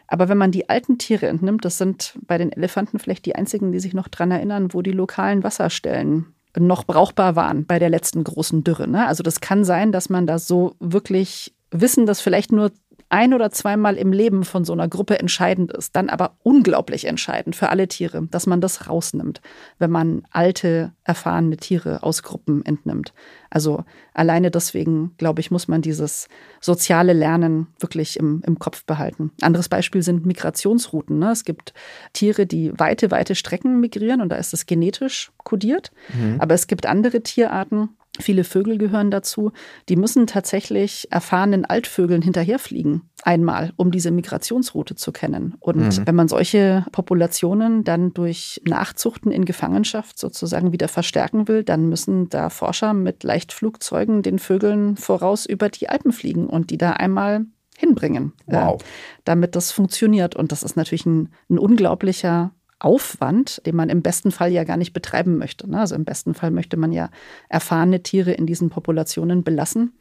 Aber wenn man die alten Tiere entnimmt, das sind bei den Elefanten vielleicht die einzigen, die sich noch daran erinnern, wo die lokalen Wasserstellen noch brauchbar waren bei der letzten großen Dürre. Ne? Also das kann sein, dass man da so wirklich Wissen, das vielleicht nur ein oder zweimal im Leben von so einer Gruppe entscheidend ist, dann aber unglaublich entscheidend für alle Tiere, dass man das rausnimmt, wenn man alte, erfahrene Tiere aus Gruppen entnimmt. Also alleine deswegen, glaube ich, muss man dieses soziale Lernen wirklich im, im Kopf behalten. Anderes Beispiel sind Migrationsrouten. Ne? Es gibt Tiere, die weite, weite Strecken migrieren und da ist es genetisch kodiert. Mhm. Aber es gibt andere Tierarten, Viele Vögel gehören dazu. Die müssen tatsächlich erfahrenen Altvögeln hinterherfliegen, einmal, um diese Migrationsroute zu kennen. Und mhm. wenn man solche Populationen dann durch Nachzuchten in Gefangenschaft sozusagen wieder verstärken will, dann müssen da Forscher mit Leichtflugzeugen den Vögeln voraus über die Alpen fliegen und die da einmal hinbringen, äh, wow. äh, damit das funktioniert. Und das ist natürlich ein, ein unglaublicher Aufwand, den man im besten Fall ja gar nicht betreiben möchte. Ne? Also im besten Fall möchte man ja erfahrene Tiere in diesen Populationen belassen,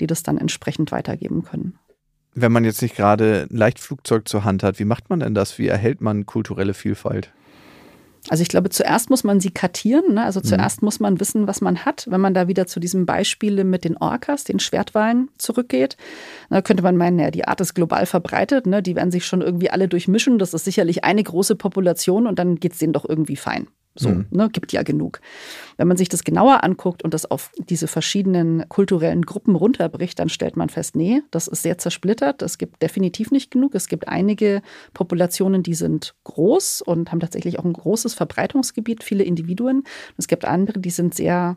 die das dann entsprechend weitergeben können. Wenn man jetzt nicht gerade ein Leichtflugzeug zur Hand hat, wie macht man denn das? Wie erhält man kulturelle Vielfalt? Also ich glaube, zuerst muss man sie kartieren. Ne? Also mhm. zuerst mhm. muss man wissen, was man hat. Wenn man da wieder zu diesem Beispiel mit den Orcas, den Schwertwalen zurückgeht, da könnte man meinen, ja, die Art ist global verbreitet. Ne? Die werden sich schon irgendwie alle durchmischen. Das ist sicherlich eine große Population und dann geht es denen doch irgendwie fein. So, mhm. ne, gibt ja genug. Wenn man sich das genauer anguckt und das auf diese verschiedenen kulturellen Gruppen runterbricht, dann stellt man fest, nee, das ist sehr zersplittert. Es gibt definitiv nicht genug. Es gibt einige Populationen, die sind groß und haben tatsächlich auch ein großes Verbreitungsgebiet, viele Individuen. Es gibt andere, die sind sehr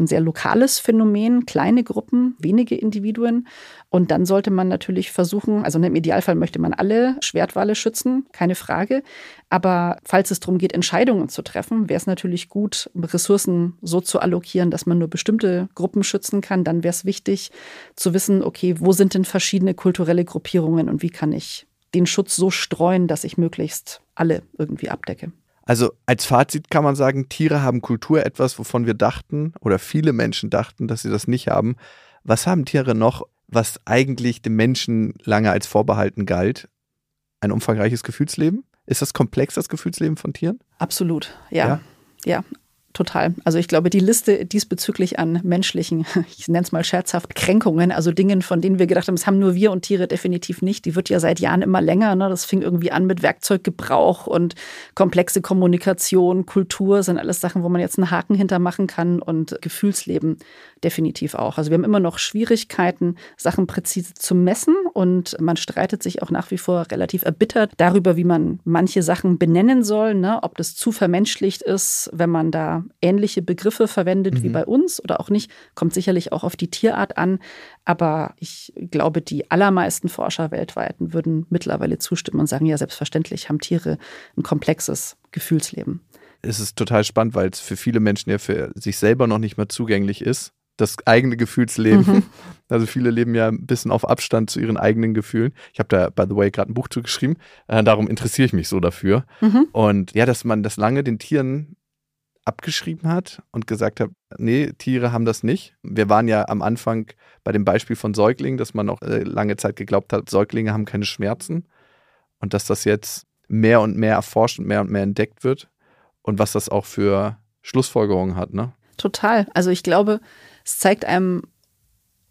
ein sehr lokales Phänomen, kleine Gruppen, wenige Individuen. Und dann sollte man natürlich versuchen, also im Idealfall möchte man alle Schwertwale schützen, keine Frage. Aber falls es darum geht, Entscheidungen zu treffen, wäre es natürlich gut, Ressourcen so zu allokieren, dass man nur bestimmte Gruppen schützen kann. Dann wäre es wichtig zu wissen, okay, wo sind denn verschiedene kulturelle Gruppierungen und wie kann ich den Schutz so streuen, dass ich möglichst alle irgendwie abdecke. Also als Fazit kann man sagen, Tiere haben Kultur, etwas, wovon wir dachten oder viele Menschen dachten, dass sie das nicht haben. Was haben Tiere noch, was eigentlich dem Menschen lange als vorbehalten galt? Ein umfangreiches Gefühlsleben? Ist das komplex, das Gefühlsleben von Tieren? Absolut, ja. Ja, ja Total. Also ich glaube, die Liste diesbezüglich an menschlichen, ich nenne es mal scherzhaft, Kränkungen, also Dingen, von denen wir gedacht haben, das haben nur wir und Tiere definitiv nicht, die wird ja seit Jahren immer länger. Ne? Das fing irgendwie an mit Werkzeuggebrauch und komplexe Kommunikation, Kultur sind alles Sachen, wo man jetzt einen Haken hintermachen kann und Gefühlsleben definitiv auch. Also wir haben immer noch Schwierigkeiten, Sachen präzise zu messen und man streitet sich auch nach wie vor relativ erbittert darüber, wie man manche Sachen benennen soll, ne? ob das zu vermenschlicht ist, wenn man da ähnliche Begriffe verwendet mhm. wie bei uns oder auch nicht. Kommt sicherlich auch auf die Tierart an. Aber ich glaube, die allermeisten Forscher weltweit würden mittlerweile zustimmen und sagen, ja, selbstverständlich haben Tiere ein komplexes Gefühlsleben. Es ist total spannend, weil es für viele Menschen ja für sich selber noch nicht mehr zugänglich ist das eigene Gefühlsleben. Mhm. Also viele leben ja ein bisschen auf Abstand zu ihren eigenen Gefühlen. Ich habe da, by the way, gerade ein Buch zugeschrieben. Äh, darum interessiere ich mich so dafür. Mhm. Und ja, dass man das lange den Tieren abgeschrieben hat und gesagt hat, nee, Tiere haben das nicht. Wir waren ja am Anfang bei dem Beispiel von Säuglingen, dass man auch äh, lange Zeit geglaubt hat, Säuglinge haben keine Schmerzen und dass das jetzt mehr und mehr erforscht und mehr und mehr entdeckt wird und was das auch für Schlussfolgerungen hat, ne? Total. Also ich glaube, es zeigt einem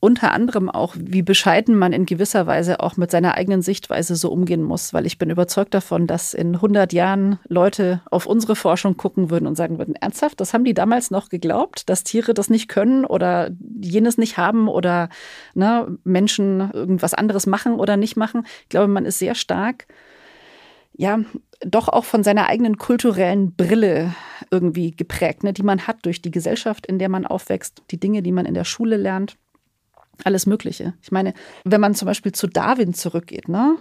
unter anderem auch, wie bescheiden man in gewisser Weise auch mit seiner eigenen Sichtweise so umgehen muss, weil ich bin überzeugt davon, dass in 100 Jahren Leute auf unsere Forschung gucken würden und sagen würden, ernsthaft, das haben die damals noch geglaubt, dass Tiere das nicht können oder jenes nicht haben oder ne, Menschen irgendwas anderes machen oder nicht machen. Ich glaube, man ist sehr stark, ja, doch auch von seiner eigenen kulturellen Brille irgendwie geprägt, ne, die man hat durch die Gesellschaft, in der man aufwächst, die Dinge, die man in der Schule lernt alles Mögliche. Ich meine, wenn man zum Beispiel zu Darwin zurückgeht, ne?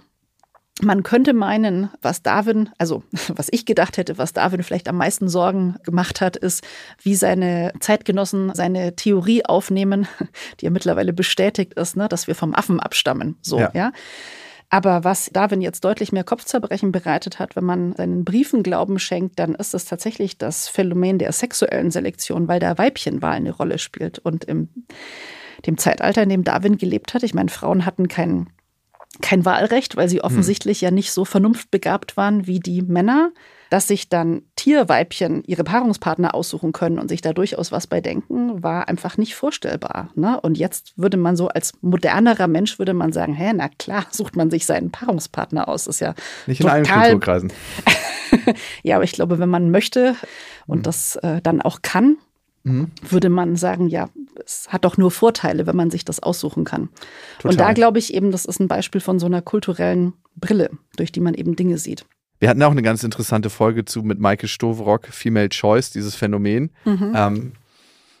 Man könnte meinen, was Darwin, also was ich gedacht hätte, was Darwin vielleicht am meisten Sorgen gemacht hat, ist, wie seine Zeitgenossen seine Theorie aufnehmen, die ja mittlerweile bestätigt ist, ne, dass wir vom Affen abstammen. So, ja. ja. Aber was Darwin jetzt deutlich mehr Kopfzerbrechen bereitet hat, wenn man seinen Briefen Glauben schenkt, dann ist es tatsächlich das Phänomen der sexuellen Selektion, weil da Weibchenwahl eine Rolle spielt. Und im dem Zeitalter, in dem Darwin gelebt hat. Ich meine, Frauen hatten kein, kein Wahlrecht, weil sie hm. offensichtlich hm. ja nicht so vernunftbegabt waren wie die Männer dass sich dann Tierweibchen ihre Paarungspartner aussuchen können und sich da durchaus was bei denken, war einfach nicht vorstellbar. Ne? Und jetzt würde man so als modernerer Mensch würde man sagen, hä, na klar, sucht man sich seinen Paarungspartner aus. Das ist ja nicht in allen Kulturkreisen. ja, aber ich glaube, wenn man möchte und mhm. das äh, dann auch kann, mhm. würde man sagen, ja, es hat doch nur Vorteile, wenn man sich das aussuchen kann. Total. Und da glaube ich eben, das ist ein Beispiel von so einer kulturellen Brille, durch die man eben Dinge sieht. Wir hatten auch eine ganz interessante Folge zu mit Maike Stovrock, Female Choice, dieses Phänomen. Mhm. Ähm,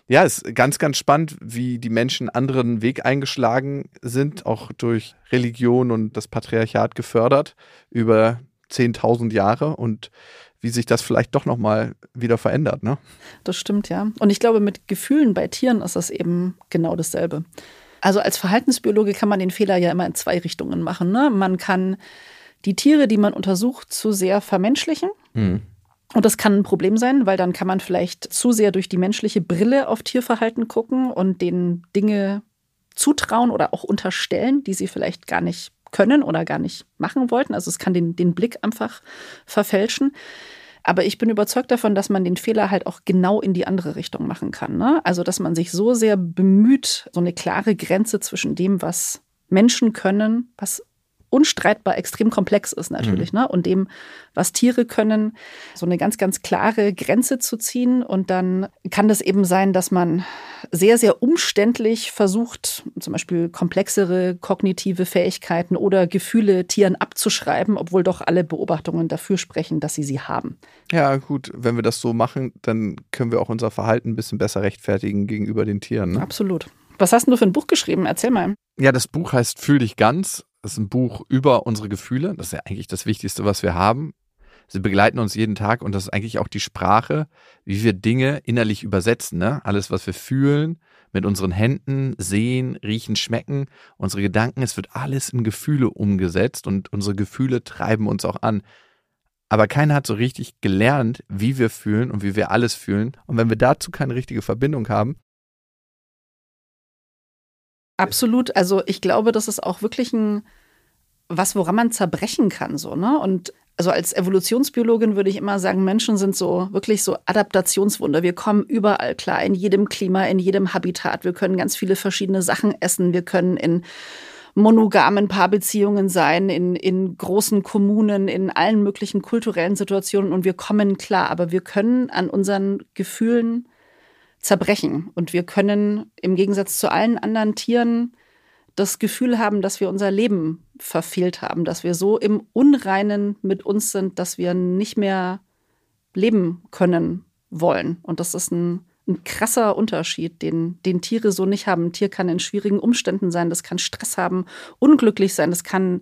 ja, ist ganz, ganz spannend, wie die Menschen anderen Weg eingeschlagen sind, auch durch Religion und das Patriarchat gefördert über 10.000 Jahre und wie sich das vielleicht doch nochmal wieder verändert. Ne? Das stimmt, ja. Und ich glaube, mit Gefühlen bei Tieren ist das eben genau dasselbe. Also als Verhaltensbiologe kann man den Fehler ja immer in zwei Richtungen machen. Ne? Man kann die Tiere, die man untersucht, zu sehr vermenschlichen. Mhm. Und das kann ein Problem sein, weil dann kann man vielleicht zu sehr durch die menschliche Brille auf Tierverhalten gucken und denen Dinge zutrauen oder auch unterstellen, die sie vielleicht gar nicht können oder gar nicht machen wollten. Also es kann den, den Blick einfach verfälschen. Aber ich bin überzeugt davon, dass man den Fehler halt auch genau in die andere Richtung machen kann. Ne? Also dass man sich so sehr bemüht, so eine klare Grenze zwischen dem, was Menschen können, was unstreitbar extrem komplex ist natürlich, mhm. ne? Und dem, was Tiere können, so eine ganz, ganz klare Grenze zu ziehen. Und dann kann das eben sein, dass man sehr, sehr umständlich versucht, zum Beispiel komplexere kognitive Fähigkeiten oder Gefühle Tieren abzuschreiben, obwohl doch alle Beobachtungen dafür sprechen, dass sie sie haben. Ja, gut, wenn wir das so machen, dann können wir auch unser Verhalten ein bisschen besser rechtfertigen gegenüber den Tieren. Ne? Absolut. Was hast du für ein Buch geschrieben? Erzähl mal. Ja, das Buch heißt Fühl dich ganz das ist ein Buch über unsere Gefühle. Das ist ja eigentlich das Wichtigste, was wir haben. Sie begleiten uns jeden Tag und das ist eigentlich auch die Sprache, wie wir Dinge innerlich übersetzen. Ne? Alles, was wir fühlen, mit unseren Händen, sehen, riechen, schmecken, unsere Gedanken, es wird alles in Gefühle umgesetzt und unsere Gefühle treiben uns auch an. Aber keiner hat so richtig gelernt, wie wir fühlen und wie wir alles fühlen. Und wenn wir dazu keine richtige Verbindung haben, Absolut. Also ich glaube, das ist auch wirklich ein was, woran man zerbrechen kann, so, ne? Und also als Evolutionsbiologin würde ich immer sagen, Menschen sind so wirklich so Adaptationswunder. Wir kommen überall klar, in jedem Klima, in jedem Habitat. Wir können ganz viele verschiedene Sachen essen. Wir können in monogamen Paarbeziehungen sein, in, in großen Kommunen, in allen möglichen kulturellen Situationen und wir kommen klar. Aber wir können an unseren Gefühlen zerbrechen. Und wir können im Gegensatz zu allen anderen Tieren das Gefühl haben, dass wir unser Leben verfehlt haben, dass wir so im Unreinen mit uns sind, dass wir nicht mehr leben können wollen. Und das ist ein, ein krasser Unterschied, den, den Tiere so nicht haben. Ein Tier kann in schwierigen Umständen sein, das kann Stress haben, unglücklich sein, das kann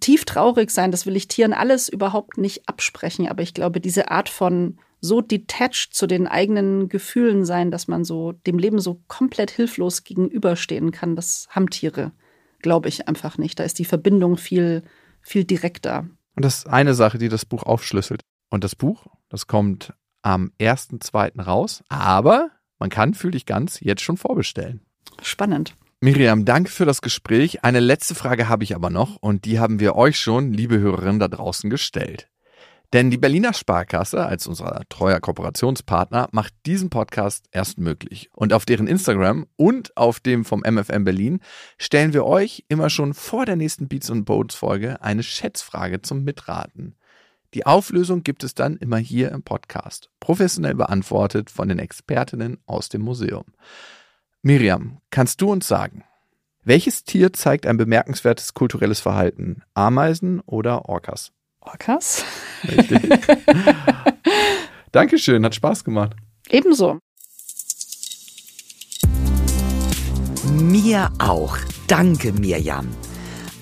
tief traurig sein. Das will ich Tieren alles überhaupt nicht absprechen. Aber ich glaube, diese Art von so detached zu den eigenen Gefühlen sein, dass man so dem Leben so komplett hilflos gegenüberstehen kann. Das haben Tiere, glaube ich, einfach nicht. Da ist die Verbindung viel, viel direkter. Und das ist eine Sache, die das Buch aufschlüsselt. Und das Buch, das kommt am 1.2. raus, aber man kann, fühle ich ganz, jetzt schon vorbestellen. Spannend. Miriam, danke für das Gespräch. Eine letzte Frage habe ich aber noch und die haben wir euch schon, liebe Hörerinnen da draußen, gestellt. Denn die Berliner Sparkasse als unser treuer Kooperationspartner macht diesen Podcast erst möglich. Und auf deren Instagram und auf dem vom MFM Berlin stellen wir euch immer schon vor der nächsten Beats und Boats Folge eine Schätzfrage zum Mitraten. Die Auflösung gibt es dann immer hier im Podcast, professionell beantwortet von den Expertinnen aus dem Museum. Miriam, kannst du uns sagen, welches Tier zeigt ein bemerkenswertes kulturelles Verhalten? Ameisen oder Orcas? Orcas. Richtig. Dankeschön, hat Spaß gemacht. Ebenso. Mir auch. Danke, Mirjam.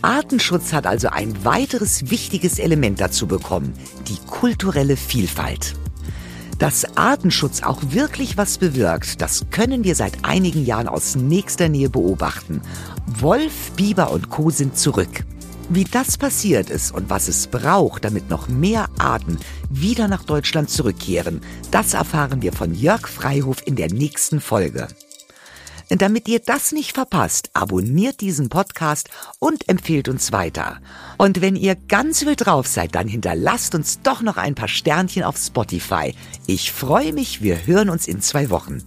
Artenschutz hat also ein weiteres wichtiges Element dazu bekommen, die kulturelle Vielfalt. Dass Artenschutz auch wirklich was bewirkt, das können wir seit einigen Jahren aus nächster Nähe beobachten. Wolf, Biber und Co sind zurück. Wie das passiert ist und was es braucht, damit noch mehr Arten wieder nach Deutschland zurückkehren, das erfahren wir von Jörg Freihof in der nächsten Folge. Damit ihr das nicht verpasst, abonniert diesen Podcast und empfehlt uns weiter. Und wenn ihr ganz wild drauf seid, dann hinterlasst uns doch noch ein paar Sternchen auf Spotify. Ich freue mich, wir hören uns in zwei Wochen.